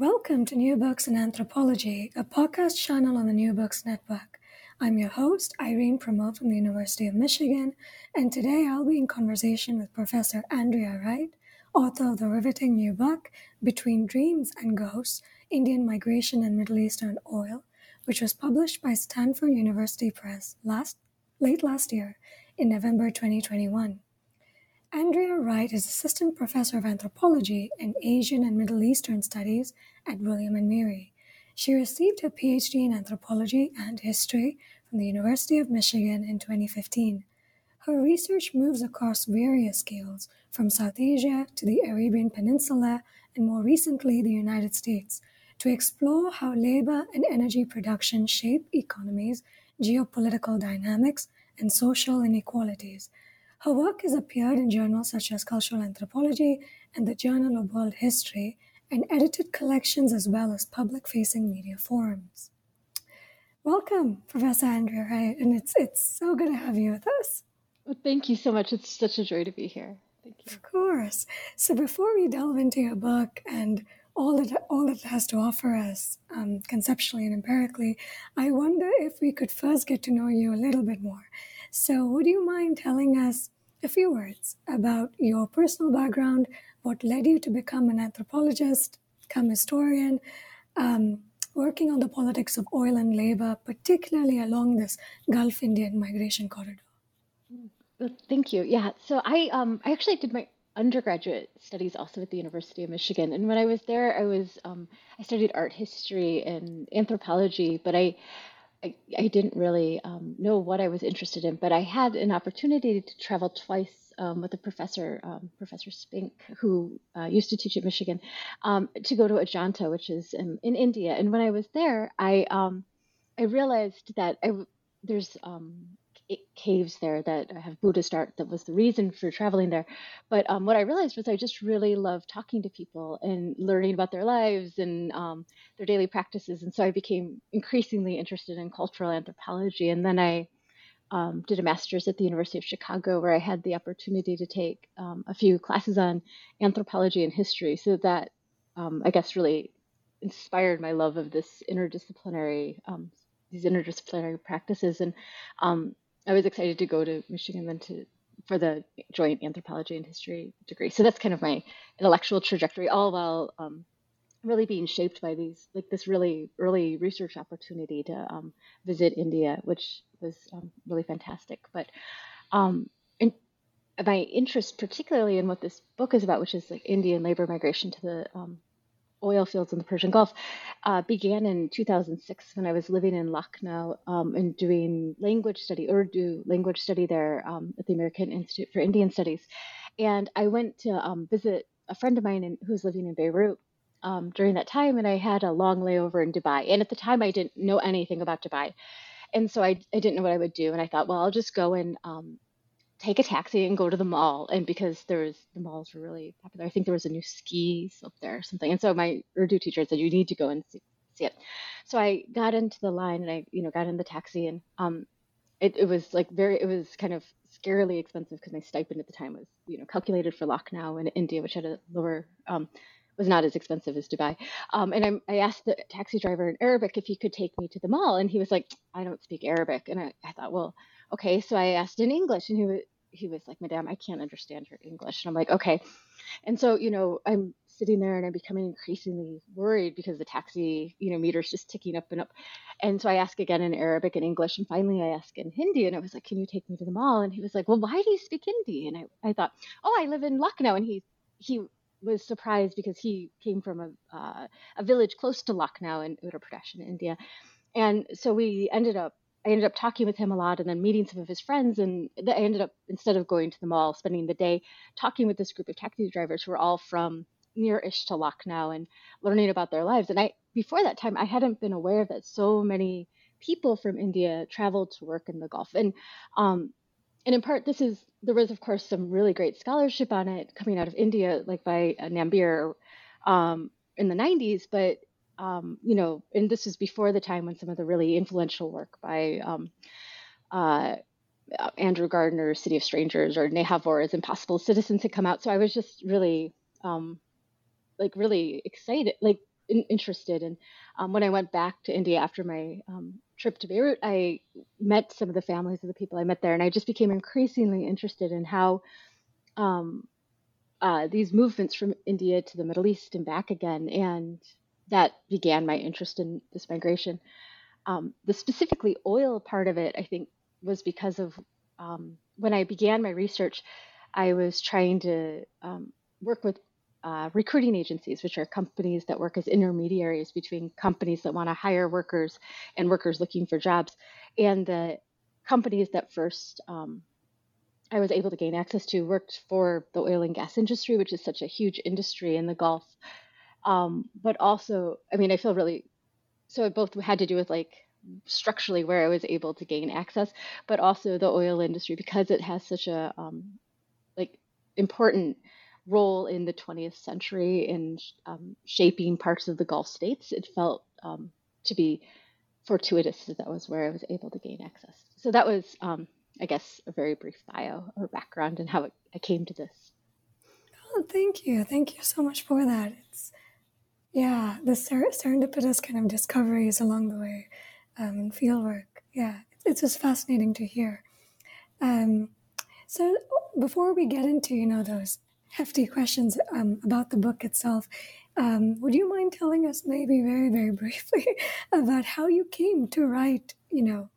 Welcome to New Books in Anthropology, a podcast channel on the New Books Network. I'm your host, Irene Promote from the University of Michigan, and today I'll be in conversation with Professor Andrea Wright, author of the riveting new book, Between Dreams and Ghosts Indian Migration and Middle Eastern Oil, which was published by Stanford University Press last, late last year in November 2021. Andrea Wright is Assistant Professor of Anthropology and Asian and Middle Eastern Studies at William and Mary. She received her PhD in Anthropology and History from the University of Michigan in 2015. Her research moves across various scales, from South Asia to the Arabian Peninsula and more recently the United States, to explore how labor and energy production shape economies, geopolitical dynamics, and social inequalities. Her work has appeared in journals such as Cultural Anthropology and the Journal of World History and edited collections as well as public facing media forums. Welcome, Professor Andrea Wright, and it's, it's so good to have you with us. Well, thank you so much. It's such a joy to be here. Thank you. Of course. So, before we delve into your book and all that all that it has to offer us um, conceptually and empirically, I wonder if we could first get to know you a little bit more. So, would you mind telling us a few words about your personal background, what led you to become an anthropologist, become historian, um, working on the politics of oil and labor, particularly along this Gulf Indian migration corridor? Well, thank you. Yeah, so I um, I actually did my undergraduate studies also at the University of Michigan, and when I was there, I was um, I studied art history and anthropology, but I I, I didn't really um, know what I was interested in, but I had an opportunity to travel twice um, with a professor, um, Professor Spink, who uh, used to teach at Michigan, um, to go to Ajanta, which is in, in, India. And when I was there, I um, I realized that I, there's um, caves there that have Buddhist art. That was the reason for traveling there. But um, what I realized was I just really love talking to people and learning about their lives and um, their daily practices. And so I became increasingly interested in cultural anthropology. And then I um, did a master's at the University of Chicago where I had the opportunity to take um, a few classes on anthropology and history. So that um, I guess really inspired my love of this interdisciplinary um, these interdisciplinary practices and um, I was excited to go to Michigan then to for the joint anthropology and history degree. So that's kind of my intellectual trajectory, all while um, really being shaped by these like this really early research opportunity to um, visit India, which was um, really fantastic. But um, in, my interest, particularly in what this book is about, which is like Indian labor migration to the um, oil fields in the Persian Gulf uh, began in 2006 when I was living in Lucknow um, and doing language study, Urdu language study there um, at the American Institute for Indian Studies. And I went to um, visit a friend of mine in, who was living in Beirut um, during that time, and I had a long layover in Dubai. And at the time, I didn't know anything about Dubai. And so I, I didn't know what I would do. And I thought, well, I'll just go and um, take a taxi and go to the mall. And because there was the malls were really popular, I think there was a new ski slope there or something. And so my Urdu teacher said, you need to go and see, see it. So I got into the line and I, you know, got in the taxi and um, it, it was like very, it was kind of scarily expensive because my stipend at the time was, you know, calculated for Lucknow in India, which had a lower, um, was not as expensive as Dubai. Um, and I, I asked the taxi driver in Arabic if he could take me to the mall. And he was like, I don't speak Arabic. And I, I thought, well, okay. So I asked in English and he was, he was like, Madame, I can't understand your English. And I'm like, okay. And so, you know, I'm sitting there and I'm becoming increasingly worried because the taxi, you know, meter's just ticking up and up. And so I ask again in Arabic and English. And finally I ask in Hindi and I was like, can you take me to the mall? And he was like, well, why do you speak Hindi? And I, I thought, oh, I live in Lucknow. And he, he was surprised because he came from a, uh, a village close to Lucknow in Uttar Pradesh in India. And so we ended up I ended up talking with him a lot and then meeting some of his friends. And I ended up, instead of going to the mall, spending the day talking with this group of taxi drivers who were all from near-ish to Lucknow and learning about their lives. And I, before that time, I hadn't been aware that so many people from India traveled to work in the Gulf. And, um, and in part, this is, there was, of course, some really great scholarship on it coming out of India, like by uh, um, in the 90s. But um, you know, and this is before the time when some of the really influential work by um, uh, Andrew Gardner, City of Strangers, or Neha Vora's Impossible Citizens had come out. So I was just really, um, like, really excited, like, in, interested. And um, when I went back to India after my um, trip to Beirut, I met some of the families of the people I met there, and I just became increasingly interested in how. Um, uh, these movements from India to the Middle East and back again, and that began my interest in this migration. Um, the specifically oil part of it, I think, was because of um, when I began my research, I was trying to um, work with uh, recruiting agencies, which are companies that work as intermediaries between companies that want to hire workers and workers looking for jobs. And the companies that first um, I was able to gain access to worked for the oil and gas industry, which is such a huge industry in the Gulf um, but also, I mean, I feel really so it both had to do with like structurally where I was able to gain access, but also the oil industry because it has such a um, like important role in the 20th century in um, shaping parts of the Gulf states. It felt um, to be fortuitous that that was where I was able to gain access. So that was, um, I guess, a very brief bio or background and how it, I came to this. Oh, thank you. Thank you so much for that. It's yeah, the ser- serendipitous kind of discoveries along the way um. Yeah, it's just fascinating to hear. Um, so before we get into you know those hefty questions um, about the book itself, um, would you mind telling us maybe very very briefly about how you came to write you know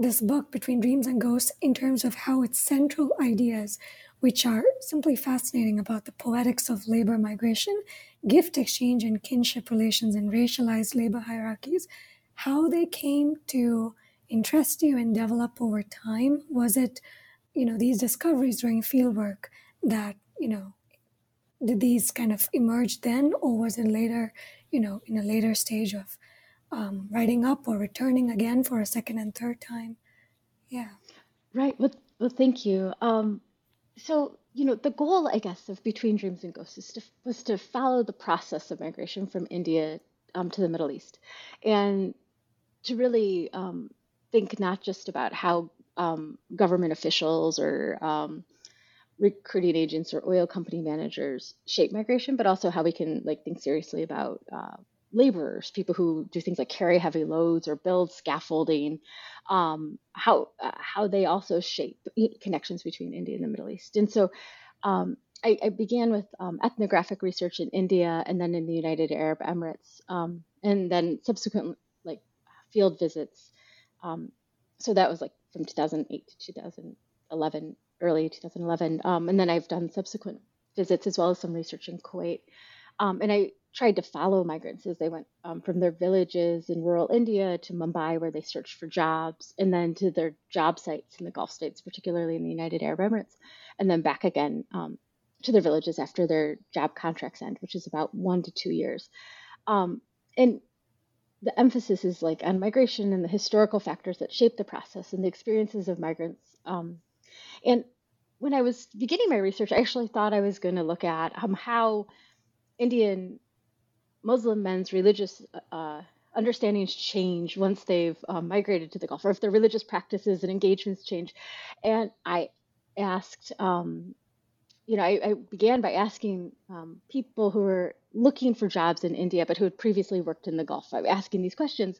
this book between dreams and ghosts in terms of how its central ideas which are simply fascinating about the poetics of labor migration, gift exchange, and kinship relations and racialized labor hierarchies, how they came to interest you and develop over time. Was it, you know, these discoveries during fieldwork that, you know, did these kind of emerge then, or was it later, you know, in a later stage of um, writing up or returning again for a second and third time? Yeah. Right. Well, well thank you. Um, so you know the goal i guess of between dreams and ghosts to, was to follow the process of migration from india um, to the middle east and to really um, think not just about how um, government officials or um, recruiting agents or oil company managers shape migration but also how we can like think seriously about uh, laborers, people who do things like carry heavy loads or build scaffolding, um, how uh, how they also shape connections between India and the Middle East. And so um, I, I, began with um, ethnographic research in India and then in the United Arab Emirates, um, and then subsequent like field visits. Um, so that was like from 2008 to 2011, early 2011, um, and then I've done subsequent visits as well as some research in Kuwait. and I tried to follow migrants as they went um, from their villages in rural India to Mumbai, where they searched for jobs, and then to their job sites in the Gulf states, particularly in the United Arab Emirates, and then back again um, to their villages after their job contracts end, which is about one to two years. Um, and the emphasis is like on migration and the historical factors that shape the process and the experiences of migrants. Um, And when I was beginning my research, I actually thought I was going to look at um, how Indian Muslim men's religious uh, understandings change once they've um, migrated to the Gulf, or if their religious practices and engagements change. And I asked, um, you know, I, I, began by asking um, people who were looking for jobs in India, but who had previously worked in the Gulf. I was asking these questions,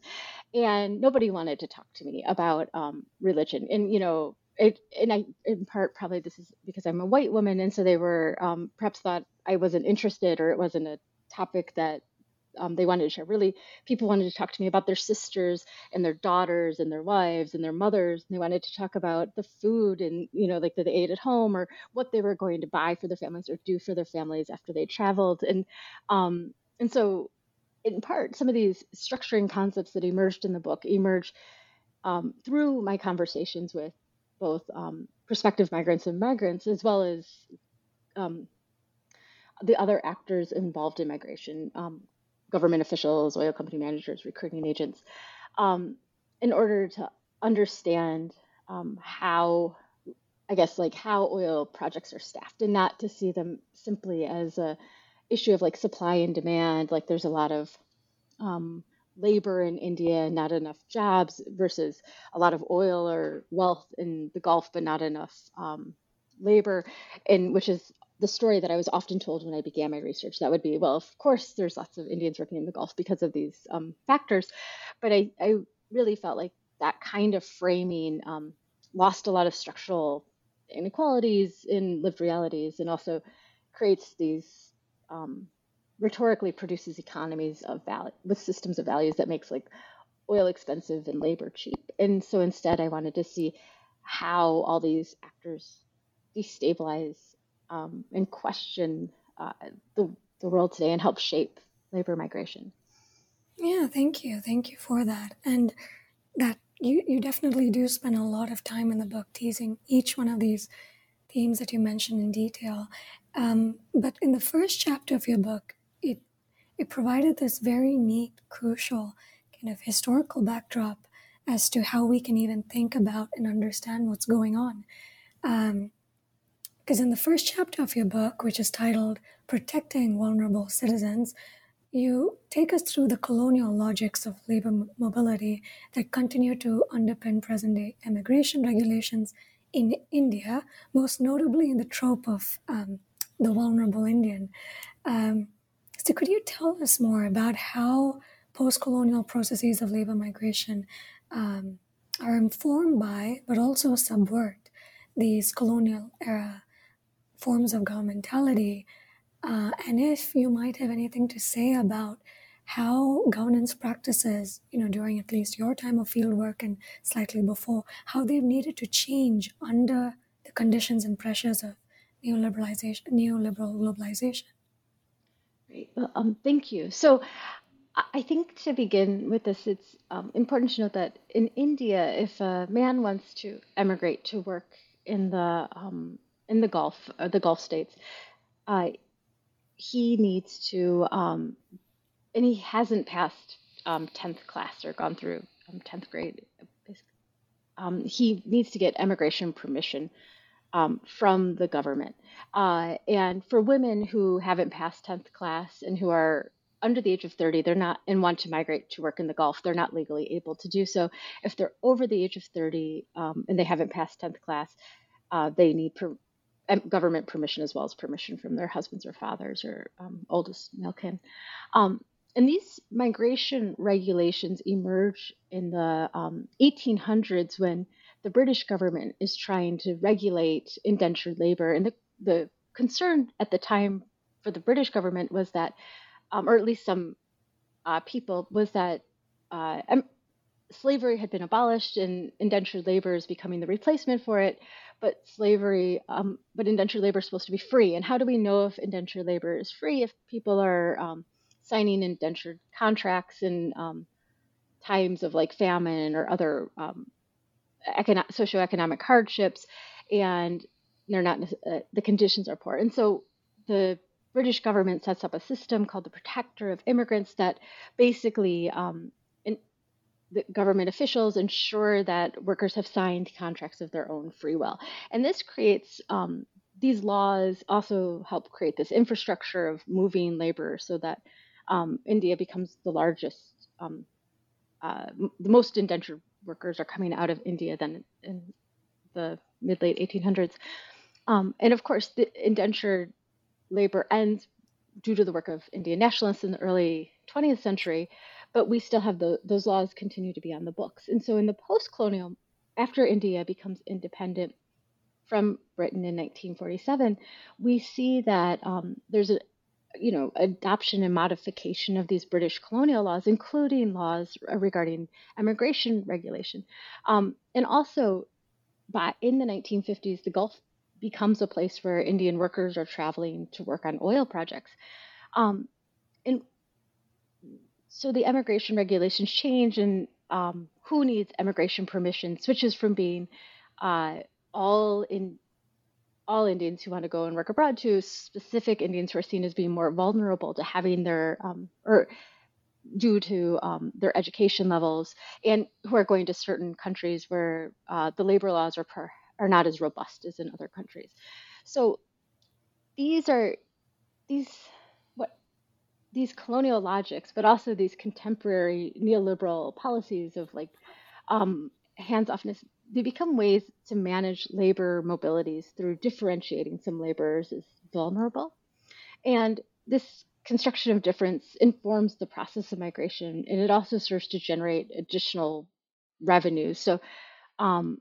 and nobody wanted to talk to me about um, religion. And you know, it, and I, in part, probably this is because I'm a white woman, and so they were um, perhaps thought I wasn't interested or it wasn't a topic that um, they wanted to share. Really, people wanted to talk to me about their sisters and their daughters and their wives and their mothers. And they wanted to talk about the food and you know, like that they ate at home or what they were going to buy for their families or do for their families after they traveled. And um, and so, in part, some of these structuring concepts that emerged in the book emerged um, through my conversations with both um, prospective migrants and migrants, as well as um, the other actors involved in migration, um, government officials, oil company managers, recruiting agents, um, in order to understand um, how, I guess, like how oil projects are staffed, and not to see them simply as a issue of like supply and demand. Like there's a lot of um, labor in India, not enough jobs, versus a lot of oil or wealth in the Gulf, but not enough um, labor, and which is the story that I was often told when I began my research. That would be, well, of course, there's lots of Indians working in the Gulf because of these um, factors. But I, I, really felt like that kind of framing um, lost a lot of structural inequalities in lived realities and also creates these um, rhetorically produces economies of value with systems of values that makes like oil expensive and labor cheap. And so instead, I wanted to see how all these actors destabilize um, and question uh, the, the world today and help shape labor migration. Yeah, thank you. Thank you for that. And that you, you definitely do spend a lot of time in the book teasing each one of these themes that you mentioned in detail. Um, but in the first chapter of your book, it it provided this very neat, crucial kind of historical backdrop as to how we can even think about and understand what's going on. Um, because in the first chapter of your book, which is titled Protecting Vulnerable Citizens, you take us through the colonial logics of labor mobility that continue to underpin present day immigration regulations in India, most notably in the trope of um, the vulnerable Indian. Um, so, could you tell us more about how post colonial processes of labor migration um, are informed by, but also subvert, these colonial era forms of governmentality, uh, and if you might have anything to say about how governance practices, you know, during at least your time of fieldwork and slightly before, how they've needed to change under the conditions and pressures of neoliberalization, neoliberal globalization. Great. Well, um, thank you. So, I think to begin with this, it's um, important to note that in India, if a man wants to emigrate to work in the um, in the Gulf, uh, the Gulf states, uh, he needs to, um, and he hasn't passed um, 10th class or gone through um, 10th grade. Um, he needs to get immigration permission um, from the government. Uh, and for women who haven't passed 10th class and who are under the age of 30, they're not and want to migrate to work in the Gulf, they're not legally able to do so. If they're over the age of 30 um, and they haven't passed 10th class, uh, they need per- government permission as well as permission from their husbands or fathers or um, oldest male kin. Um, and these migration regulations emerge in the um, 1800s when the British government is trying to regulate indentured labor. And the, the concern at the time for the British government was that, um, or at least some uh, people, was that uh, slavery had been abolished and indentured labor is becoming the replacement for it but slavery, um, but indentured labor is supposed to be free. And how do we know if indentured labor is free if people are um, signing indentured contracts in um, times of like famine or other um, econo- socioeconomic hardships, and they're not uh, the conditions are poor. And so the British government sets up a system called the Protector of Immigrants that basically um, the government officials ensure that workers have signed contracts of their own free will. And this creates um, these laws also help create this infrastructure of moving labor so that um, India becomes the largest, um, uh, the most indentured workers are coming out of India than in the mid late 1800s. Um, and of course, the indentured labor ends due to the work of Indian nationalists in the early 20th century, but we still have the, those laws continue to be on the books. And so in the post colonial, after India becomes independent from Britain in 1947, we see that um, there's a you know adoption and modification of these British colonial laws, including laws regarding immigration regulation, um, and also by in the 1950s, the Gulf becomes a place where Indian workers are traveling to work on oil projects. Um, and so the immigration regulations change, and um, who needs immigration permission switches from being uh, all in all Indians who want to go and work abroad to specific Indians who are seen as being more vulnerable to having their um, or due to um, their education levels and who are going to certain countries where uh, the labor laws are per, are not as robust as in other countries. So these are these these colonial logics, but also these contemporary neoliberal policies of like um, hands-offness they become ways to manage labor mobilities through differentiating some laborers as vulnerable. And this construction of difference informs the process of migration, and it also serves to generate additional revenues. So, um,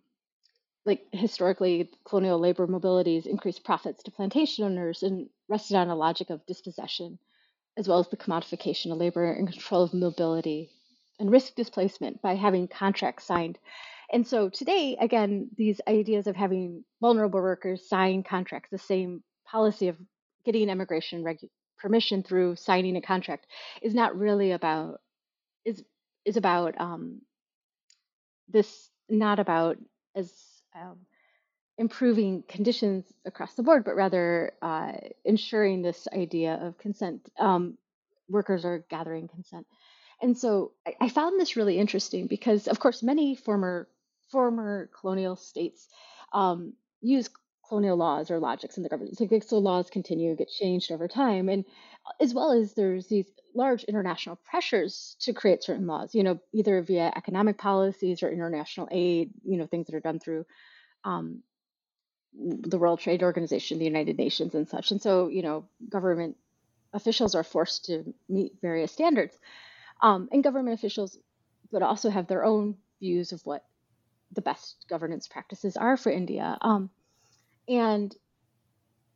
like historically, colonial labor mobilities increased profits to plantation owners and rested on a logic of dispossession, as well as the commodification of labor and control of mobility and risk displacement by having contracts signed. And so today, again, these ideas of having vulnerable workers sign contracts, the same policy of getting immigration regu- permission through signing a contract, is not really about is is about um, this not about as um, improving conditions across the board, but rather uh, ensuring this idea of consent. Um, workers are gathering consent. And so I, I, found this really interesting because, of course, many former former colonial states um, use colonial laws or logics in the government. So, so laws continue, get changed over time, and uh, as well as there's these large international pressures to create certain laws. You know, either via economic policies or international aid. You know, things that are done through um, the World Trade Organization, the United Nations, and such. And so, you know, government officials are forced to meet various standards, um, and government officials but also have their own views of what the best governance practices are for India. Um, and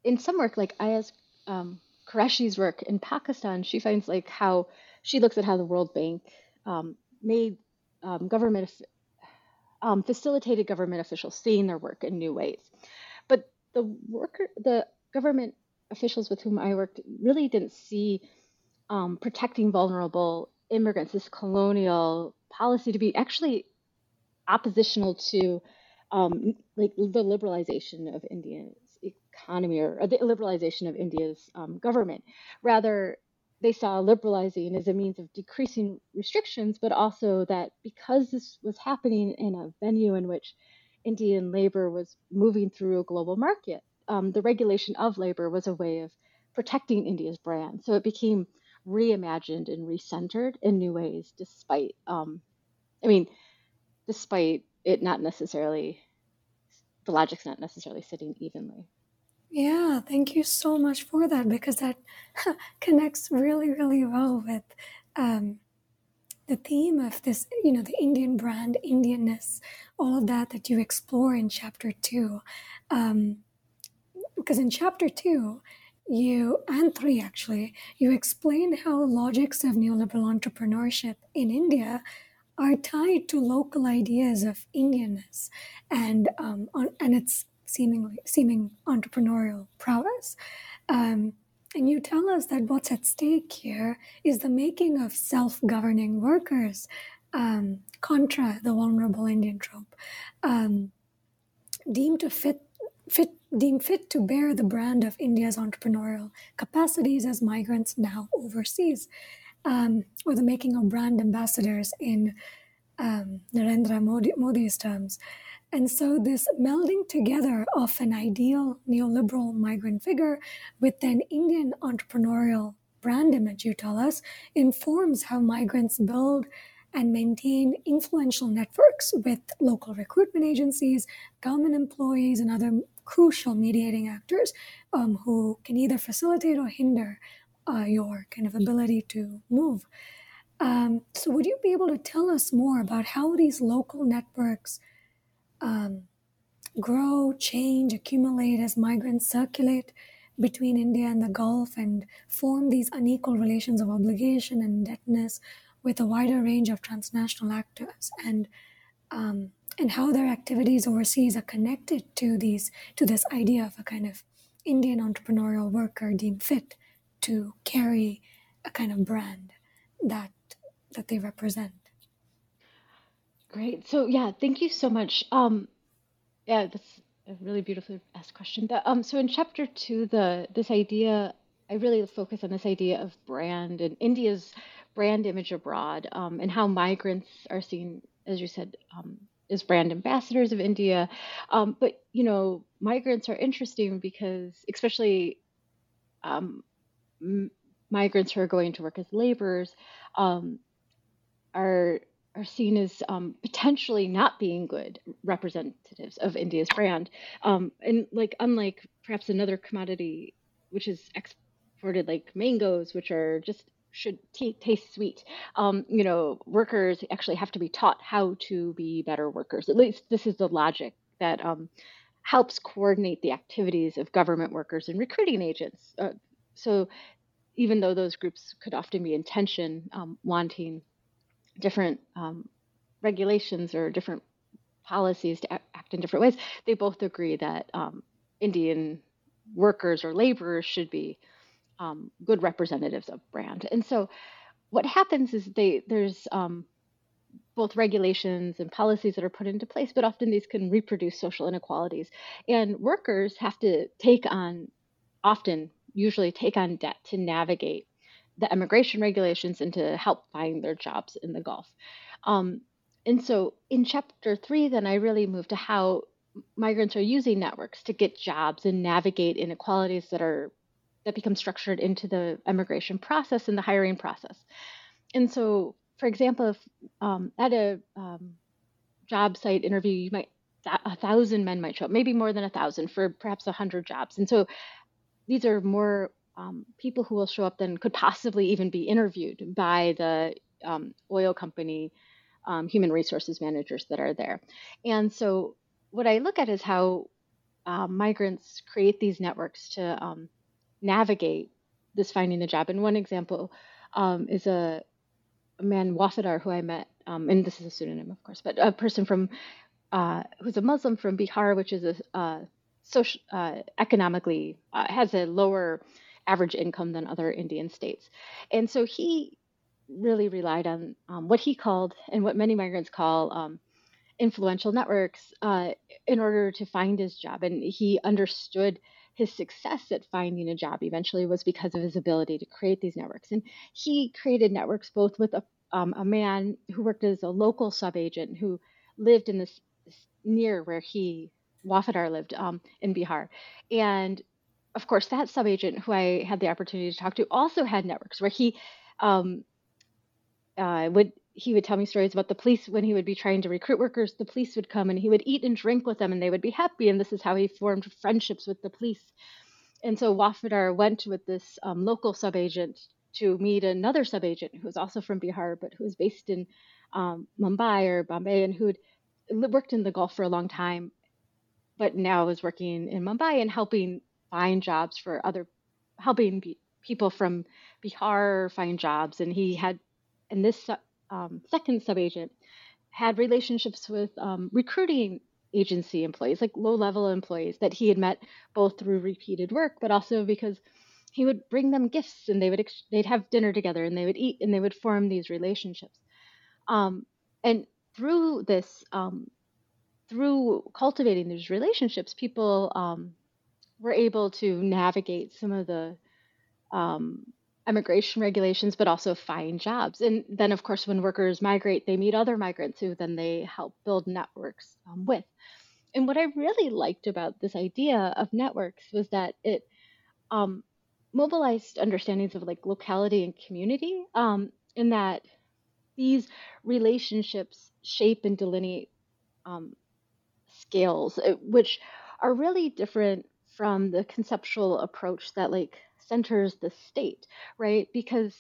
in some work, like Ayaz um, Qureshi's work in Pakistan, she finds like how she looks at how the World Bank um, made um, government um, facilitated government officials seeing their work in new ways. But the worker, the government officials with whom I worked, really didn't see um, protecting vulnerable immigrants, this colonial policy, to be actually oppositional to um, like the liberalization of India's economy or, or the liberalization of India's um, government. Rather, they saw liberalizing as a means of decreasing restrictions, but also that because this was happening in a venue in which Indian labor was moving through a global market, um, the regulation of labor was a way of protecting India's brand. So it became reimagined and recentered in new ways, despite, um, I mean, despite it not necessarily the logic's not necessarily sitting evenly. Yeah, thank you so much for that because that connects really, really well with um, the theme of this, you know, the Indian brand, Indianness, all of that that you explore in chapter two. Um, because in chapter two, you and three actually, you explain how logics of neoliberal entrepreneurship in India are tied to local ideas of Indianness and um, on, and its seemingly seeming entrepreneurial prowess. Um, and you tell us that what's at stake here is the making of self-governing workers, um, contra the vulnerable Indian trope, um, deemed to fit fit deemed fit to bear the brand of India's entrepreneurial capacities as migrants now overseas um, or the making of brand ambassadors in um, Narendra Modi, Modi's terms. And so, this melding together of an ideal neoliberal migrant figure with an Indian entrepreneurial brand image, you tell us, informs how migrants build and maintain influential networks with local recruitment agencies, government employees, and other crucial mediating actors um, who can either facilitate or hinder uh, your kind of ability to move. Um, so, would you be able to tell us more about how these local networks um, grow, change, accumulate as migrants circulate between India and the Gulf and form these unequal relations of obligation and indebtedness with a wider range of transnational actors and um, and how their activities overseas are connected to these to this idea of a kind of Indian entrepreneurial worker deemed fit to carry a kind of brand that that they represent. Great. So yeah, thank you so much. Um, yeah, that's a really beautifully asked question. The, um, so in chapter two, the this idea, I really focus on this idea of brand and India's brand image abroad, um, and how migrants are seen, as you said, um, as brand ambassadors of India. Um, but you know, migrants are interesting because, especially um, m- migrants who are going to work as laborers, um, are are seen as um, potentially not being good representatives of India's brand. Um, and like unlike perhaps another commodity which is exported like mangoes, which are just should t- taste sweet. Um, you know, workers actually have to be taught how to be better workers. At least this is the logic that um, helps coordinate the activities of government workers and recruiting agents. Uh, so even though those groups could often be in tension, um, wanting different um, regulations or different policies to act in different ways, they both agree that um, Indian workers or laborers should be um, good representatives of brand. And so, what happens is they there's um, both regulations and policies that are put into place, but often these can reproduce social inequalities. And workers have to take on, often, usually take on debt to navigate the immigration regulations and to help find their jobs in the Gulf. Um, and so in chapter three, then I really moved to how migrants are using networks to get jobs and navigate inequalities that are that become structured into the immigration process and the hiring process. And so, for example, if um, at a um, job site interview, you might a thousand men might show up, maybe more than a thousand for perhaps a hundred jobs. And so, these are more um, people who will show up then could possibly even be interviewed by the um, oil company um, human resources managers that are there. And so, what I look at is how uh, migrants create these networks to um, navigate this finding the job. And one example um, is a, a, man, Wafadar, who I met, and this is a pseudonym, of course, but a person from uh, who's a Muslim from Bihar, which is a uh, social, uh, economically uh, has a lower average income than other Indian states. And so he really relied on um, what he called and what many migrants call um, influential networks uh, in order to find his job. And he understood his success at finding a job eventually was because of his ability to create these networks. And he created networks both with a, um, a man who worked as a local subagent who lived in this, this near where he Wafadar lived um, in Bihar, and of course, that subagent who I had the opportunity to talk to also had networks where he um, uh, would he would tell me stories about the police when he would be trying to recruit workers. The police would come and he would eat and drink with them, and they would be happy. And this is how he formed friendships with the police. And so Wafadar went with this um, local subagent to meet another subagent who was also from Bihar, but who was based in um, Mumbai or Bombay, and who worked in the Gulf for a long time, but now is working in Mumbai and helping find jobs for other, helping people from Bihar find jobs. And he had, and this um, second subagent had relationships with um, recruiting agency employees, like low level employees that he had met both through repeated work, but also because he would bring them gifts and they would ex- they'd have dinner together and they would eat and they would form these relationships. Um, and through this, um, through cultivating these relationships, people um, were able to navigate some of the um, immigration regulations, but also find jobs. And then, of course, when workers migrate, they meet other migrants who then they help build networks um, with. And what I really liked about this idea of networks was that it um, mobilized understandings of like locality and community, um, in that these relationships shape and delineate um, scales, uh, which are really different from the conceptual approach that like centers the state, right? Because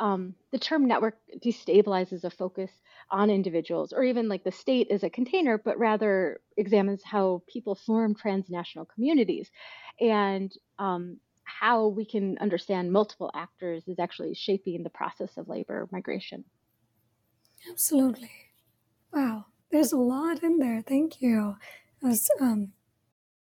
um, the term network destabilizes a focus on individuals or even like the state as a container, but rather examines how people form transnational communities and um, how we can understand multiple actors is actually shaping the process of labor migration. Absolutely. Wow. There's a lot in there. Thank you. Was, um...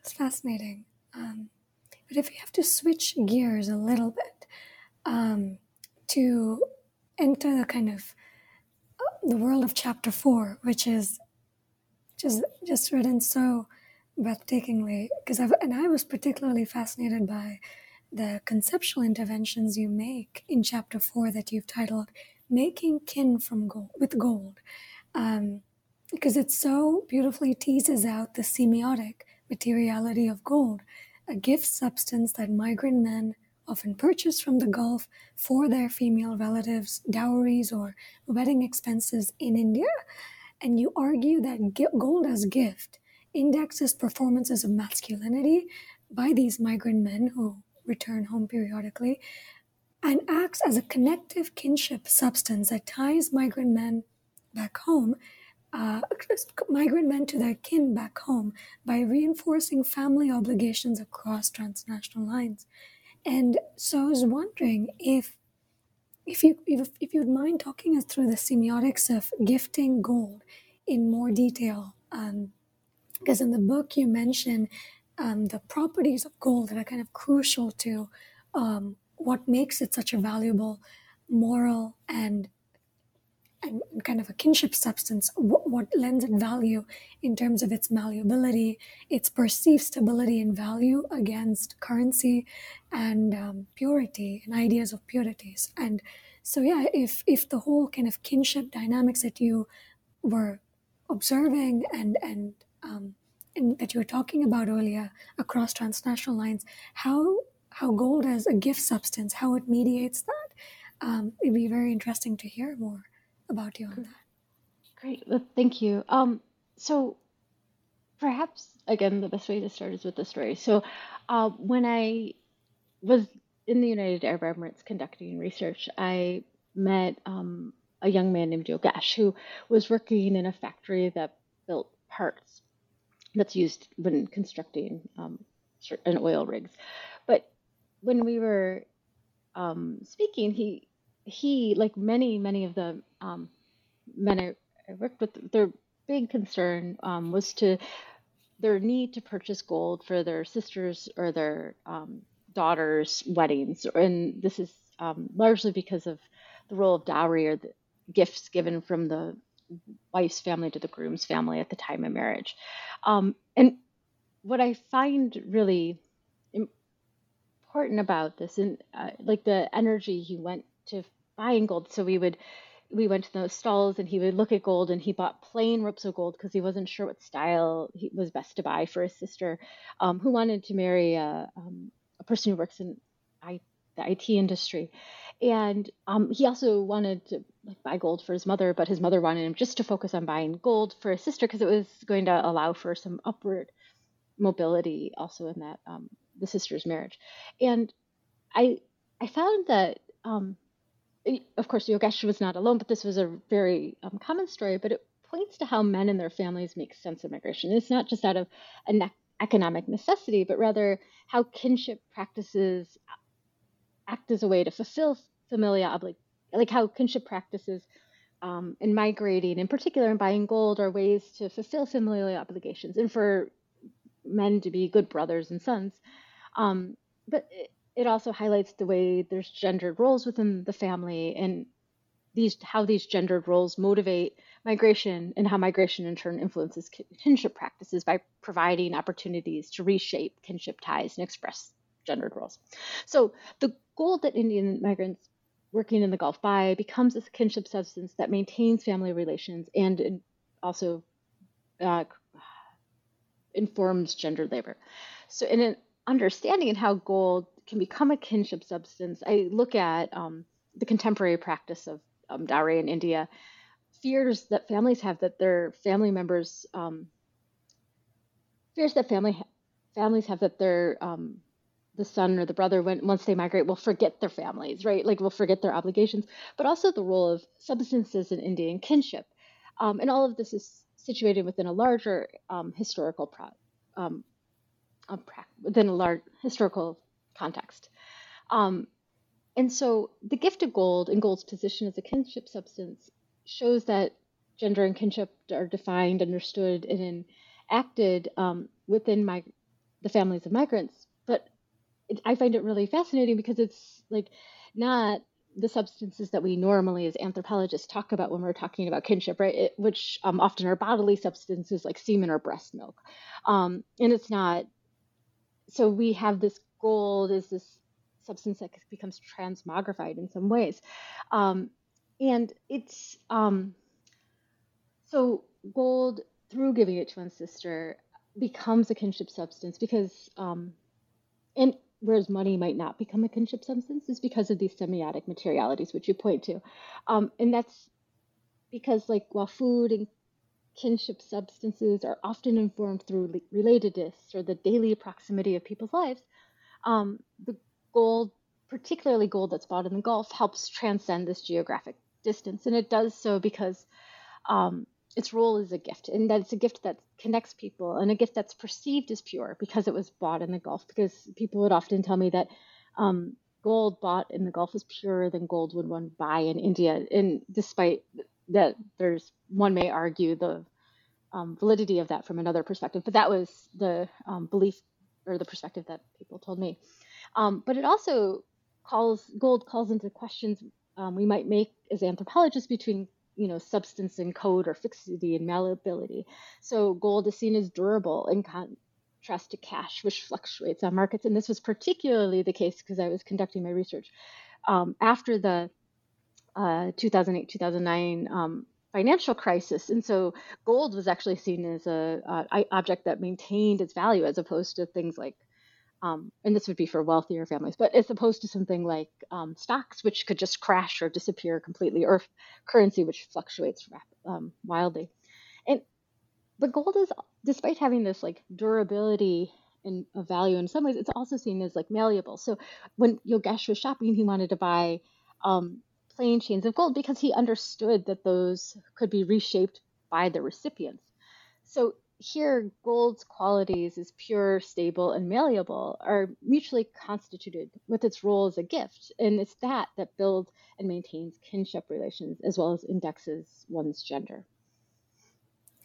It's fascinating. Um, but if you have to switch gears a little bit um, to enter the kind of uh, the world of chapter four, which is just just written so breathtakingly, because I've and I was particularly fascinated by the conceptual interventions you make in chapter four that you've titled "Making Kin from Gold with Gold." Um, because it so beautifully teases out the semiotic materiality of gold, a gift substance that migrant men often purchase from the Gulf for their female relatives, dowries, or wedding expenses in India. And you argue that gold as gift indexes performances of masculinity by these migrant men who return home periodically and acts as a connective kinship substance that ties migrant men back home uh, migrant men to their kin back home by reinforcing family obligations across transnational lines. And so I was wondering if if you if, if you'd mind talking us through the semiotics of gifting gold in more detail, um, because in the book you mention um, the properties of gold that are kind of crucial to um, what makes it such a valuable moral and and kind of a kinship substance, what, what, lends it value in terms of its malleability, its perceived stability and value against currency and um, purity and ideas of purities. And so, yeah, if if the whole kind of kinship dynamics that you were observing and and, um, and that you were talking about earlier across transnational lines, how how gold as a gift substance, how it mediates that, um, it'd be very interesting to hear more about you on that. Great. Well, thank you. Um, so perhaps again, the best way to start is with the story. So uh, when I was in the United Arab Emirates conducting research, I met um, a young man named Yogesh who was working in a factory that built parts that's used when constructing um, certain oil rigs. But when we were um, speaking, he he, like many, many of the um, men I, I, worked with, their big concern um, was to their need to purchase gold for their sisters or their um, daughters' weddings, and this is um, largely because of the role of dowry or the gifts given from the wife's family to the groom's family at the time of marriage. Um, and what I find really important about this, and uh, like the energy he went to buying gold. So we would we went to those stalls and he would look at gold and he bought plain ropes of gold because he wasn't sure what style he was best to buy for his sister um, who wanted to marry a, um, a person who works in I, the IT industry. And um, he also wanted to like, buy gold for his mother, but his mother wanted him just to focus on buying gold for his sister because it was going to allow for some upward mobility also in that um, the sister's marriage. And I I found that um, of course, Yogesh was not alone, but this was a very um, common story. But it points to how men and their families make sense of migration. It's not just out of an economic necessity, but rather how kinship practices act as a way to fulfill familial obligations, like how kinship practices um, and migrating, in particular, in buying gold are ways to fulfill familial obligations and for men to be good brothers and sons. Um, but it, also highlights the way there's gendered roles within the family and these how these gendered roles motivate migration and how migration in turn influences kinship practices by providing opportunities to reshape kinship ties and express gendered roles. So the gold that Indian migrants working in the Gulf buy becomes a kinship substance that maintains family relations and also uh, informs gendered labor. So, in an understanding how gold can become a kinship substance, I look at um, the contemporary practice of um, dowry in India. Fears that families have that their family members, um, fears that family families have that their um, the son or the brother when once they migrate will forget their families right? Like will forget their obligations. But also the role of substances in indian kinship. Um, and all of this is situated within a larger um, historical pro, um, pra- within a large historical context um, and so the gift of gold and gold's position as a kinship substance shows that gender and kinship are defined understood and acted um, within my, the families of migrants but it, I find it really fascinating because it's like not the substances that we normally as anthropologists talk about when we're talking about kinship, right? It, which um, often are bodily substances like semen or breast milk. Um, and it's not, so we have this gold is this substance that becomes transmogrified in some ways. Um, and it's, um, so gold through giving it to one's sister becomes a kinship substance because, um, and whereas money might not become a kinship substance is because of these semiotic materialities which you point to um, and that's because like while food and kinship substances are often informed through relatedness or the daily proximity of people's lives um, the gold particularly gold that's bought in the gulf helps transcend this geographic distance and it does so because um, its role is a gift and that it's a gift that connects people and a gift that's perceived as pure because it was bought in the gulf because people would often tell me that um, gold bought in the gulf is purer than gold would one buy in india and despite that there's one may argue the um, validity of that from another perspective but that was the um, belief or the perspective that people told me um, but it also calls gold calls into questions um, we might make as anthropologists between you know, substance and code or fixity and malleability. So gold is seen as durable in contrast to cash, which fluctuates on markets. And this was particularly the case because I was conducting my research um, after the uh, 2008 2009 um, financial crisis. And so gold was actually seen as a, object that maintained its value as opposed to things like um, and this would be for wealthier families, but as opposed to something like um, stocks, which could just crash or disappear completely, or currency, which fluctuates um, wildly. And but gold is, despite having this like durability and value in some ways, it's also seen as like malleable. So when Yogesh was shopping, he wanted to buy um, plain chains of gold because he understood that those could be reshaped by the recipients. So here gold's qualities as pure, stable, and malleable are mutually constituted with its role as a gift. And it's that that builds and maintains kinship relations as well as indexes one's gender.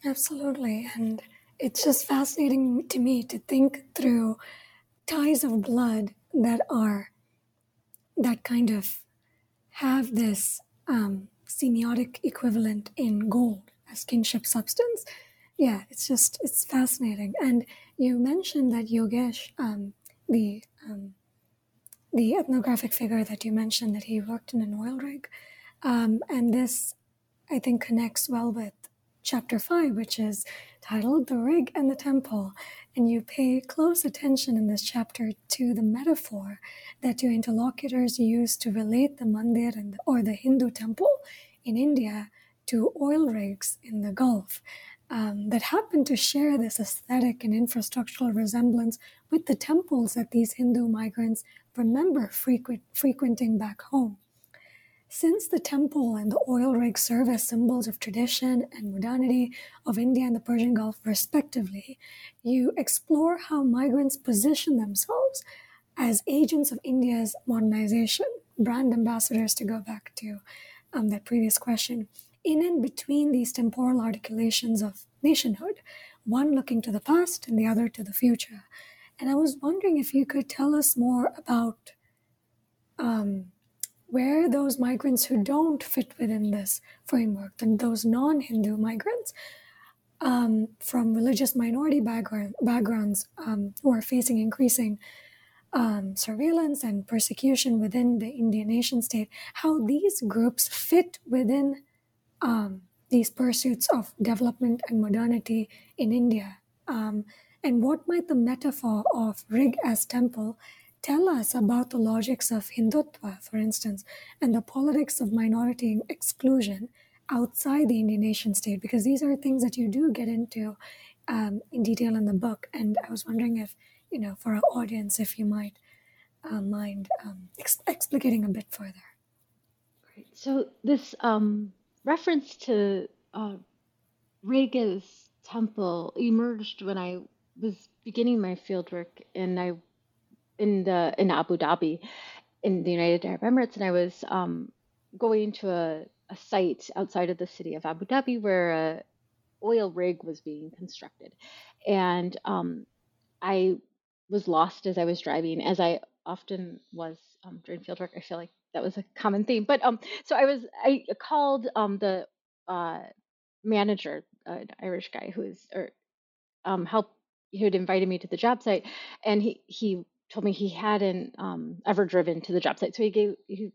Absolutely. And it's just fascinating to me to think through ties of blood that are, that kind of have this um, semiotic equivalent in gold as kinship substance yeah, it's just it's fascinating. And you mentioned that Yogesh, um, the um, the ethnographic figure that you mentioned, that he worked in an oil rig, um, and this I think connects well with chapter five, which is titled "The Rig and the Temple." And you pay close attention in this chapter to the metaphor that your interlocutors use to relate the mandir and the, or the Hindu temple in India to oil rigs in the Gulf um, that happen to share this aesthetic and infrastructural resemblance with the temples that these Hindu migrants remember frequent, frequenting back home. Since the temple and the oil rig serve as symbols of tradition and modernity of India and the Persian Gulf, respectively, you explore how migrants position themselves as agents of India's modernization, brand ambassadors, to go back to um, that previous question, in and between these temporal articulations of nationhood, one looking to the past and the other to the future. And I was wondering if you could tell us more about um, where those migrants who don't fit within this framework, and those non Hindu migrants um, from religious minority background, backgrounds um, who are facing increasing um, surveillance and persecution within the Indian nation state, how these groups fit within um, these pursuits of development and modernity in India. Um, and what might the metaphor of rig as temple tell us about the logics of Hindutva, for instance, and the politics of minority exclusion outside the Indian nation state? Because these are things that you do get into um, in detail in the book. And I was wondering if, you know, for our audience, if you might uh, mind um, ex- explicating a bit further. Great. So this um, reference to uh, rig as temple emerged when I was beginning my fieldwork, and I in the in Abu Dhabi, in the United Arab Emirates, and I was um, going to a, a site outside of the city of Abu Dhabi where a oil rig was being constructed, and um, I was lost as I was driving, as I often was um, during fieldwork. I feel like that was a common theme. But um, so I was I called um the uh manager, an Irish guy who is or um help who had invited me to the job site, and he he told me he hadn't um ever driven to the job site, so he gave he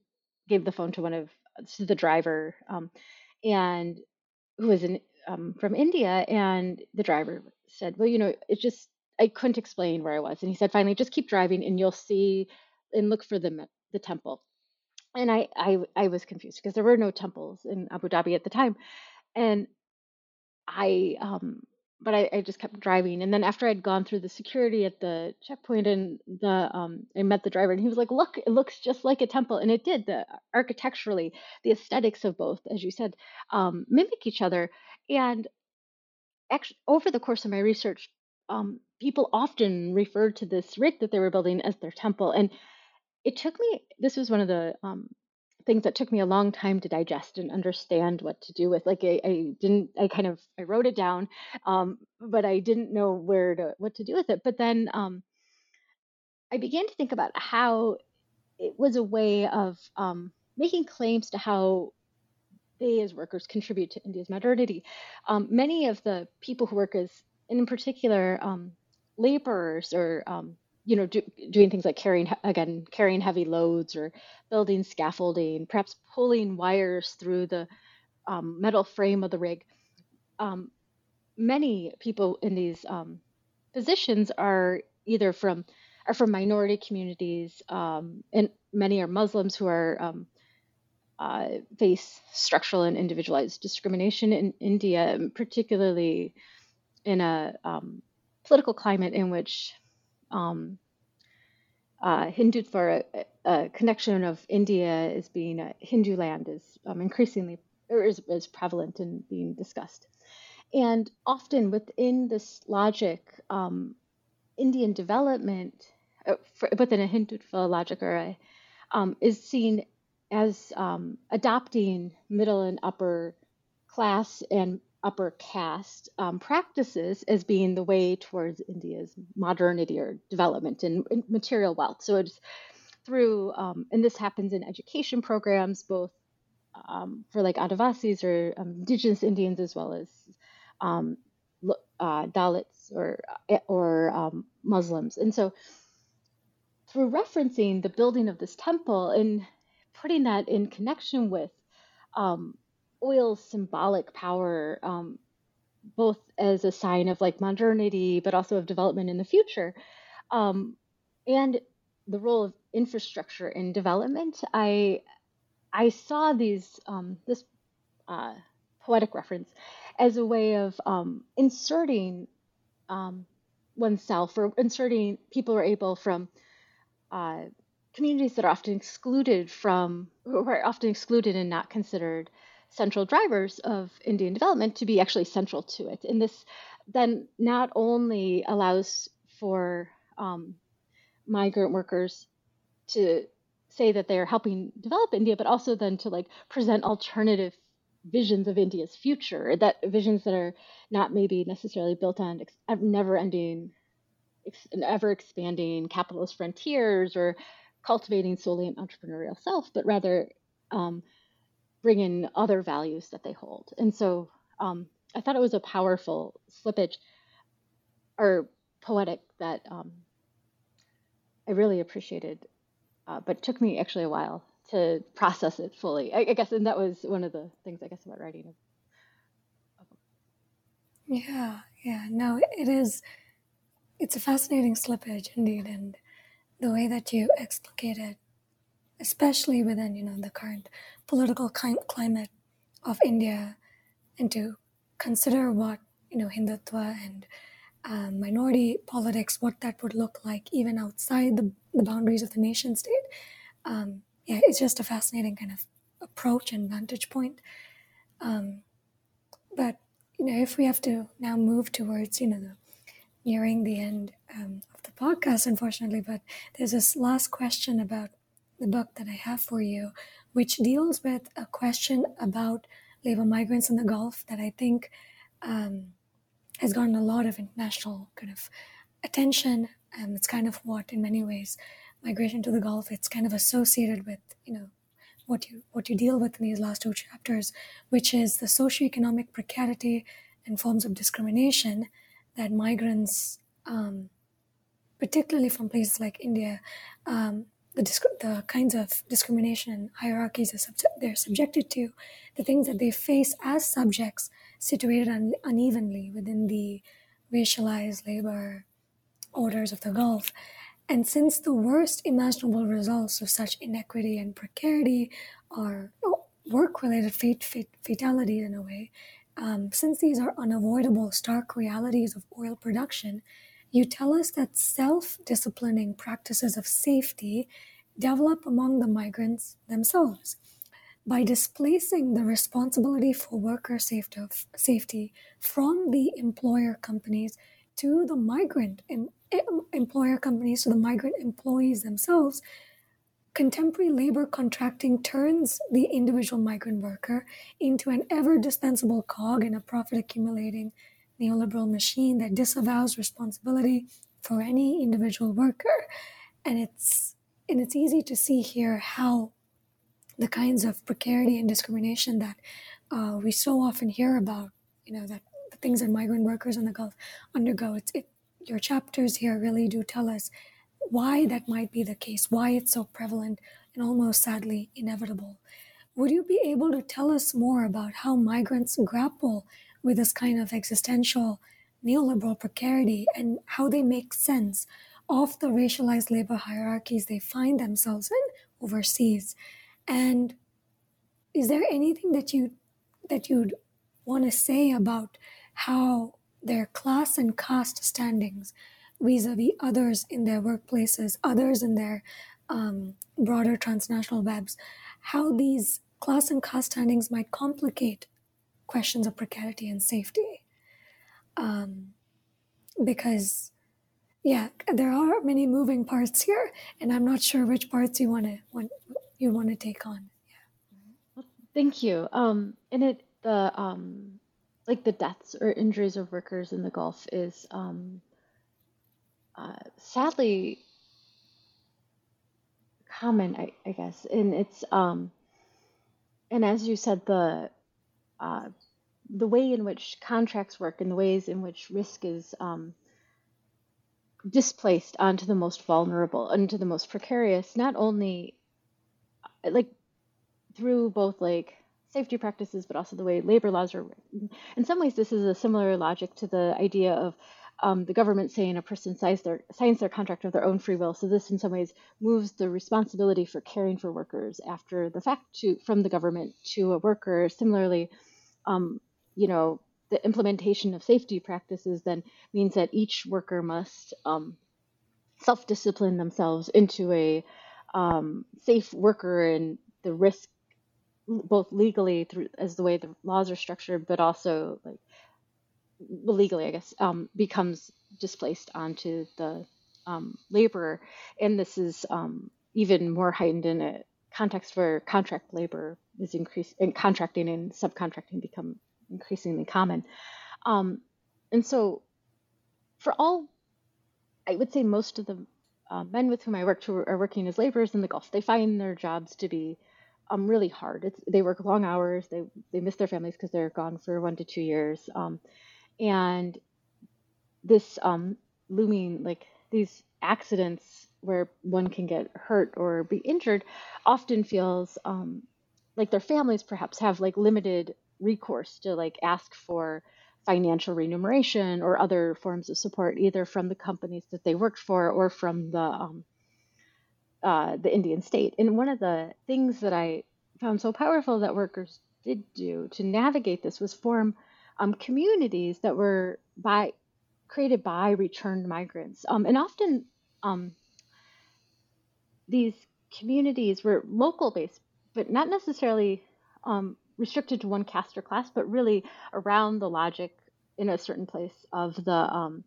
gave the phone to one of to the driver um and who was in um from India, and the driver said, well, you know, it just I couldn't explain where I was, and he said, finally, just keep driving, and you'll see and look for the the temple. And I, I I was confused because there were no temples in Abu Dhabi at the time, and I um but I, I just kept driving. And then after I'd gone through the security at the checkpoint and the um I met the driver and he was like look it looks just like a temple. And it did the architecturally the aesthetics of both as you said um mimic each other. And actually over the course of my research um people often referred to this rig that they were building as their temple. And it took me this was one of the um, things that took me a long time to digest and understand what to do with like I, I didn't i kind of i wrote it down um, but i didn't know where to what to do with it. But then um, i began to think about how it was a way of um, making claims to how they as workers contribute to india's modernity. Um, many of the people who work as in particular um, laborers or um, you know, do, doing things like carrying again, carrying heavy loads or building scaffolding, perhaps pulling wires through the um, metal frame of the rig. Um, many people in these um, positions are either from are from minority communities, um, and many are Muslims who are um, uh, face structural and individualized discrimination in India, particularly in a um, political climate in which um, uh, Hindutva, a, a, connection of India as being a Hindu land is um, increasingly or is, is prevalent and being discussed. And often within this logic, um, Indian development uh, for, within a Hindutva logic or a, um, is seen as um, adopting middle and upper class and upper caste um, practices as being the way towards India's modernity or development and, material wealth. So it's through, um, and this happens in education programs, both um, for like Adivasis or um, indigenous Indians as well as um, uh, Dalits or eh, or um, Muslims. And so through referencing the building of this temple and putting that in connection with um, oil's symbolic power, um, both as a sign of like modernity, but also of development in the future, um, and the role of infrastructure in development. I I saw these um, this uh, poetic reference as a way of um, inserting um, oneself or inserting people are able from uh, communities that are often excluded from who are often excluded and not considered central drivers of Indian development to be actually central to it. And this then not only allows for um, migrant workers to say that they're helping develop India, but also then to like present alternative visions of India's future, that visions that are not maybe necessarily built on never ending, ever expanding capitalist frontiers or cultivating solely an entrepreneurial self, but rather um, bring in other values that they hold. And so um, I thought it was a powerful slippage or poetic that um, I really appreciated, uh, but took me actually a while to process it fully. I, I, guess, and that was one of the things I guess about writing. Yeah, yeah. No, it is. It's a fascinating slippage indeed, and the way that you explicate it, especially within you know the current political climate of India, and to consider what you know Hindutva and um, minority politics, what that would look like even outside the, the boundaries of the nation state. Um, yeah, it's just a fascinating kind of approach and vantage point. Um, but you know, if we have to now move towards you know the nearing the end um, of the podcast, unfortunately, but there's this last question about the book that I have for you, which deals with a question about labor migrants in the Gulf that I think um, has gotten a lot of international kind of attention. Um, it's kind of what, in many ways, migration to the Gulf. It's kind of associated with you know what you what you deal with in these last two chapters, which is the socioeconomic precarity and forms of discrimination that migrants, um, particularly from places like India, um, the, disc- the kinds of discrimination hierarchies they're subjected to, the things that they face as subjects situated un- unevenly within the racialized labor orders of the Gulf. And since the worst imaginable results of such inequity and precarity are oh, work related fate, fate, fatalities in a way, um, since these are unavoidable, stark realities of oil production, you tell us that self disciplining practices of safety develop among the migrants themselves. By displacing the responsibility for worker safety from the employer companies to the migrant em- employer companies, to the migrant employees themselves, contemporary labor contracting turns the individual migrant worker into an ever dispensable cog in a profit accumulating neoliberal machine that disavows responsibility for any individual worker. And it's and it's easy to see here how the kinds of precarity and discrimination that uh, we so often hear about, you know, that the things that migrant workers in the Gulf undergo. It's it, your chapters here really do tell us why that might be the case, why it's so prevalent and almost sadly inevitable. Would you be able to tell us more about how migrants grapple with this kind of existential neoliberal precarity and how they make sense of the racialized labor hierarchies they find themselves in overseas? And is there anything that you that you'd want to say about how their class and caste standings vis-a-vis others in their workplaces, others in their um, broader transnational webs, how these class and caste standings might complicate questions of precarity and safety. Um, because, yeah, there are many moving parts here, and I'm not sure which parts you want to want you want to take on. Yeah. Thank you. Um, and it the um, like the deaths or injuries of workers in the Gulf is um, uh, sadly common, I, I, guess. And it's um, and as you said, the uh, the way in which contracts work and the ways in which risk is um, displaced onto the most vulnerable, onto the most precarious, not only like through both like safety practices, but also the way labor laws are written. In some ways, this is a similar logic to the idea of um, the government saying a person signs their signs their contract of their own free will. So this, in some ways, moves the responsibility for caring for workers after the fact to from the government to a worker. Similarly, um, you know, the implementation of safety practices then means that each worker must um, self-discipline themselves into a um, safe worker and the risk both legally through as the way the laws are structured, but also like legally, I guess, um, becomes displaced onto the um, laborer, and this is um, even more heightened in a context where contract labor is increased and contracting and subcontracting become increasingly common. Um, and so, for all, I would say most of the uh, men with whom I worked who are working as laborers in the Gulf, they find their jobs to be um, really hard. It's, they work long hours. They they miss their families because they're gone for one to two years. Um, and this um, looming like these accidents where one can get hurt or be injured often feels um, like their families perhaps have like limited recourse to like ask for financial remuneration or other forms of support either from the companies that they worked for or from the um, uh, the Indian state. And one of the things that I found so powerful that workers did do to navigate this was form um, communities that were by created by returned migrants. Um, and often um, these communities were local based, but not necessarily um, restricted to one caste or class, but really around the logic in a certain place of the um,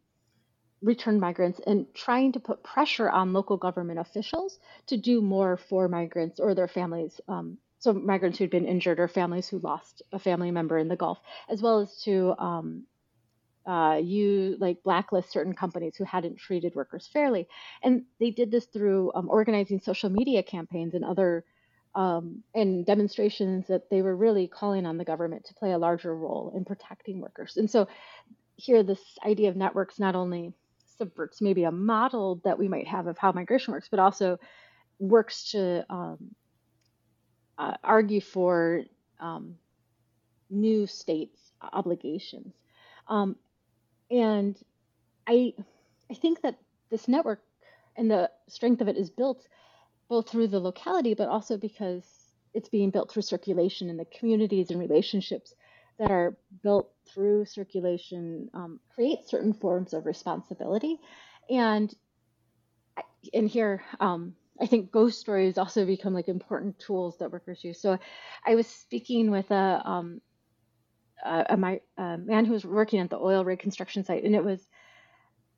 returned migrants and trying to put pressure on local government officials to do more for migrants or their families. Um, so migrants who'd been injured or families who lost a family member in the Gulf, as well as to um, uh, you like blacklist certain companies who hadn't treated workers fairly. And they did this through um, organizing social media campaigns and other um, and demonstrations that they were really calling on the government to play a larger role in protecting workers. And so here, this idea of networks not only subverts maybe a model that we might have of how migration works, but also works to um, uh, argue for um, new states' obligations. Um, and I, I think that this network and the strength of it is built both through the locality, but also because it's being built through circulation and the communities and relationships that are built through circulation um, create certain forms of responsibility. And and here, um, I think ghost stories also become like important tools that workers use. So, I was speaking with a um, a, a, a man who was working at the oil rig construction site, and it was,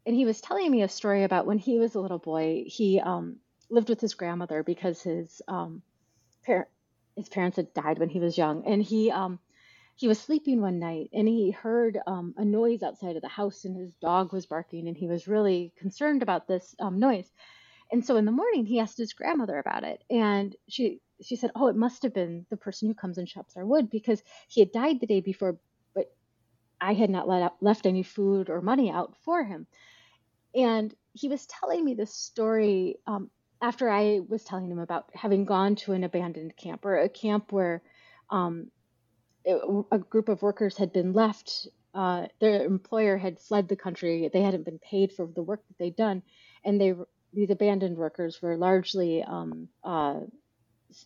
and he was telling me a story about when he was a little boy. He um, lived with his grandmother because his um, par- his parents had died when he was young, and he um, he was sleeping one night and he heard um, a noise outside of the house, and his dog was barking, and he was really concerned about this um, noise. And so in the morning, he asked his grandmother about it, and she she said, "Oh, it must have been the person who comes and chops our wood because he had died the day before, but I had not let out, left any food or money out for him." And he was telling me this story um, after I was telling him about having gone to an abandoned camp or a camp where um, it, a group of workers had been left. Uh, their employer had fled the country. They hadn't been paid for the work that they'd done, and they these abandoned workers were largely um, uh,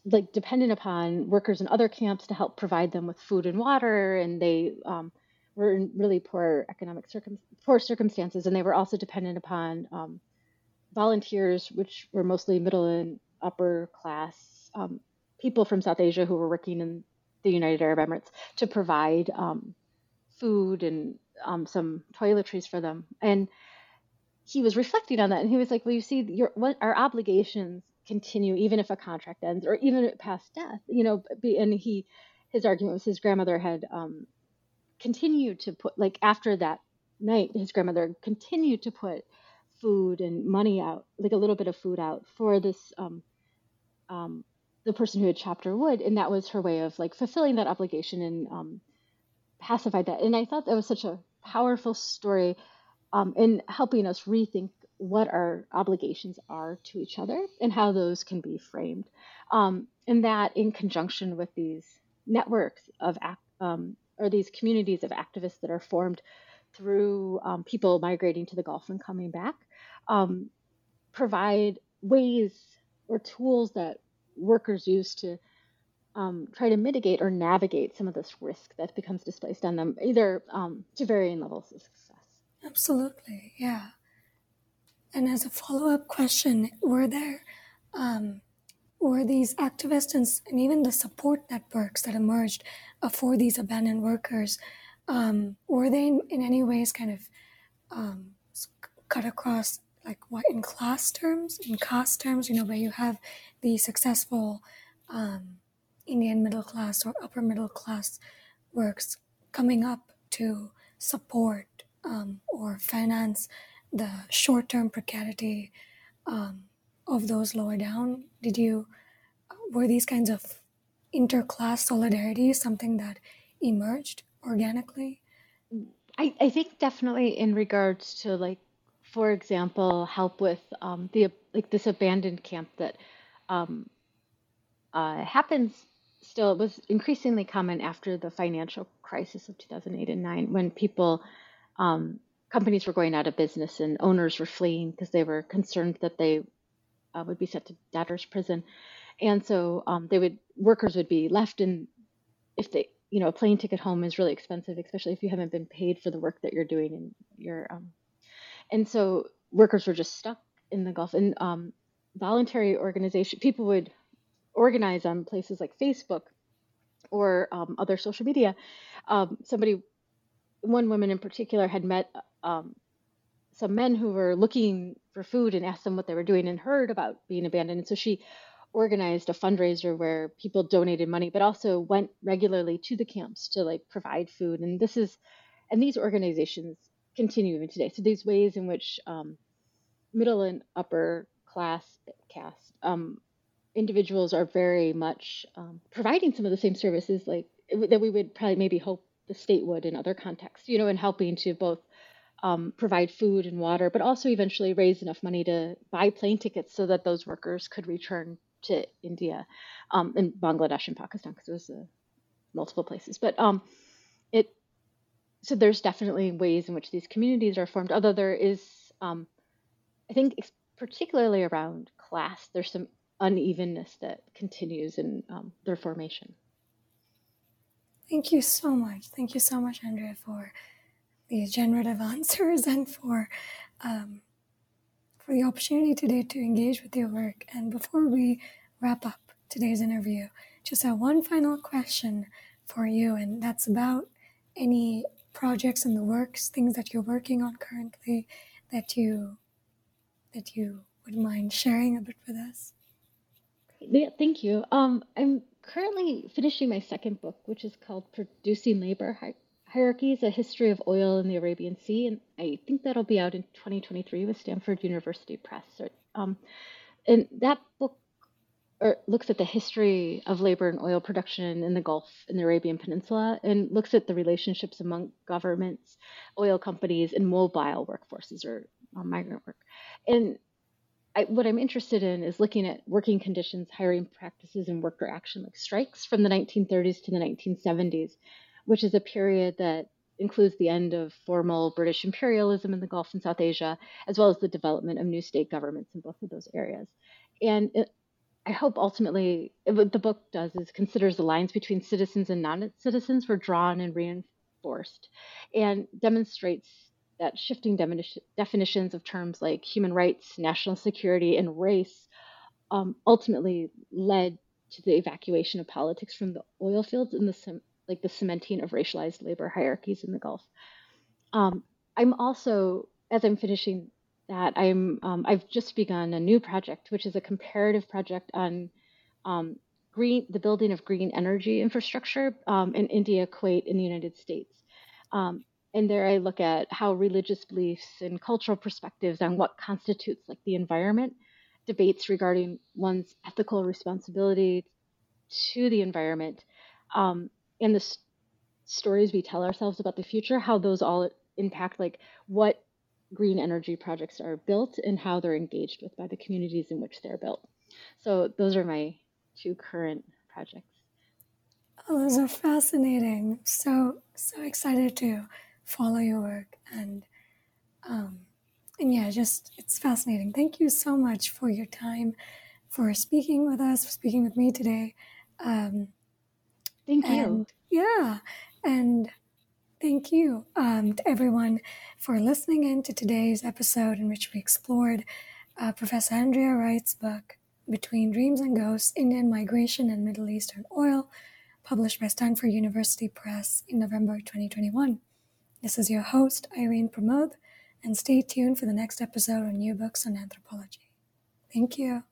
like dependent upon workers in other camps to help provide them with food and water, and they um, were in really poor economic circum- poor circumstances, and they were also dependent upon um, volunteers, which were mostly middle and upper class um, people from South Asia who were working in the United Arab Emirates to provide um, food and um, some toiletries for them. And he was reflecting on that, and he was like, "Well, you see, your what our obligations continue even if a contract ends, or even past death, you know." And he, his argument was his grandmother had um, continued to put, like after that night, his grandmother continued to put food and money out, like a little bit of food out for this um, um, the person who had chopped her wood, and that was her way of like fulfilling that obligation and um, pacified that. And I thought that was such a powerful story um, in helping us rethink what our obligations are to each other and how those can be framed. Um, and that, in conjunction with these networks of um, or these communities of activists that are formed through um, people migrating to the Gulf and coming back, um, provide ways or tools that workers use to um, try to mitigate or navigate some of this risk that becomes displaced on them, either um, to varying levels of success. Absolutely, yeah. And as a follow up question, were there um, were these activists and, and, even the support networks that emerged uh, for these abandoned workers um, were they in, in, any ways kind of um, cut across like what in class terms, in caste terms, you know, where you have the successful um, Indian middle class or upper middle class works coming up to support um, or finance the short term precarity um, of those lower down? Did you, were these kinds of interclass solidarity something that emerged organically? I, I think definitely in regards to like, for example, help with um, the like this abandoned camp that um, uh, happens still. It was increasingly common after the financial crisis of 2008 and 9 when people um, companies were going out of business and owners were fleeing because they were concerned that they uh, would be sent to debtors prison and so um, they would workers would be left in if they you know a plane ticket home is really expensive especially if you haven't been paid for the work that you're doing and you're um, and so workers were just stuck in the gulf and um, voluntary organization people would organize on places like facebook or um, other social media um, somebody one woman in particular had met um, some men who were looking for food and asked them what they were doing and heard about being abandoned. And so she organized a fundraiser where people donated money, but also went regularly to the camps to like provide food. And this is, and these organizations continue even today. So these ways in which um, middle and upper class caste um, individuals are very much um, providing some of the same services like that we would probably maybe hope the state would in other contexts, you know, in helping to both um, provide food and water, but also eventually raise enough money to buy plane tickets so that those workers could return to India um, and Bangladesh and Pakistan because it was uh, multiple places. But um, it so there's definitely ways in which these communities are formed. Although there is, um, I think, particularly around class, there's some unevenness that continues in um, their formation. Thank you so much. Thank you so much, Andrea, for these generative answers and for um, for the opportunity today to engage with your work. And before we wrap up today's interview, just have one final question for you, and that's about any projects in the works, things that you're working on currently that you that you would mind sharing a bit with us. Yeah, thank you. Um, I'm currently finishing my second book, which is called Producing Labor Hi- Hierarchies A History of Oil in the Arabian Sea. And I think that'll be out in 2023 with Stanford University Press. So um, and that book or looks at the history of labor and oil production in the Gulf in the Arabian Peninsula and looks at the relationships among governments, oil companies, and mobile workforces or migrant work. And I, what I'm interested in is looking at working conditions, hiring practices, and worker action like strikes from the 1930s to the 1970s, which is a period that includes the end of formal British imperialism in the Gulf and South Asia, as well as the development of new state governments in both of those areas. And I hope ultimately what the book does is considers the lines between citizens and non-citizens were drawn and reinforced, and demonstrates that shifting definitions of terms like human rights, national security, and race um, ultimately led to the evacuation of politics from the oil fields and the like the cementing of racialized labor hierarchies in the Gulf. Um, I'm also, as I'm finishing that, I'm um, I've just begun a new project, which is a comparative project on um, green, the building of green energy infrastructure um, in India, Kuwait, and the United States. Um, and there I look at how religious beliefs and cultural perspectives on what constitutes like the environment, debates regarding one's ethical responsibility to the environment, um, and the s- stories we tell ourselves about the future, how those all impact like what green energy projects are built and how they're engaged with by the communities in which they're built. So those are my two current projects. Oh, those are fascinating. So so excited to follow your work and um, and yeah, just it's fascinating. Thank you so much for your time, for speaking with us, for speaking with me today. Um, thank you. And, Yeah, and thank you um, to everyone for listening in to today's episode in which we explored uh, Professor Andrea Wright's book Between Dreams and Ghosts: Indian Migration and Middle Eastern Oil, published by Stanford University Press in November 2021. This is your host, Irene Pramod, and stay tuned for the next episode on New Books on Anthropology. Thank you.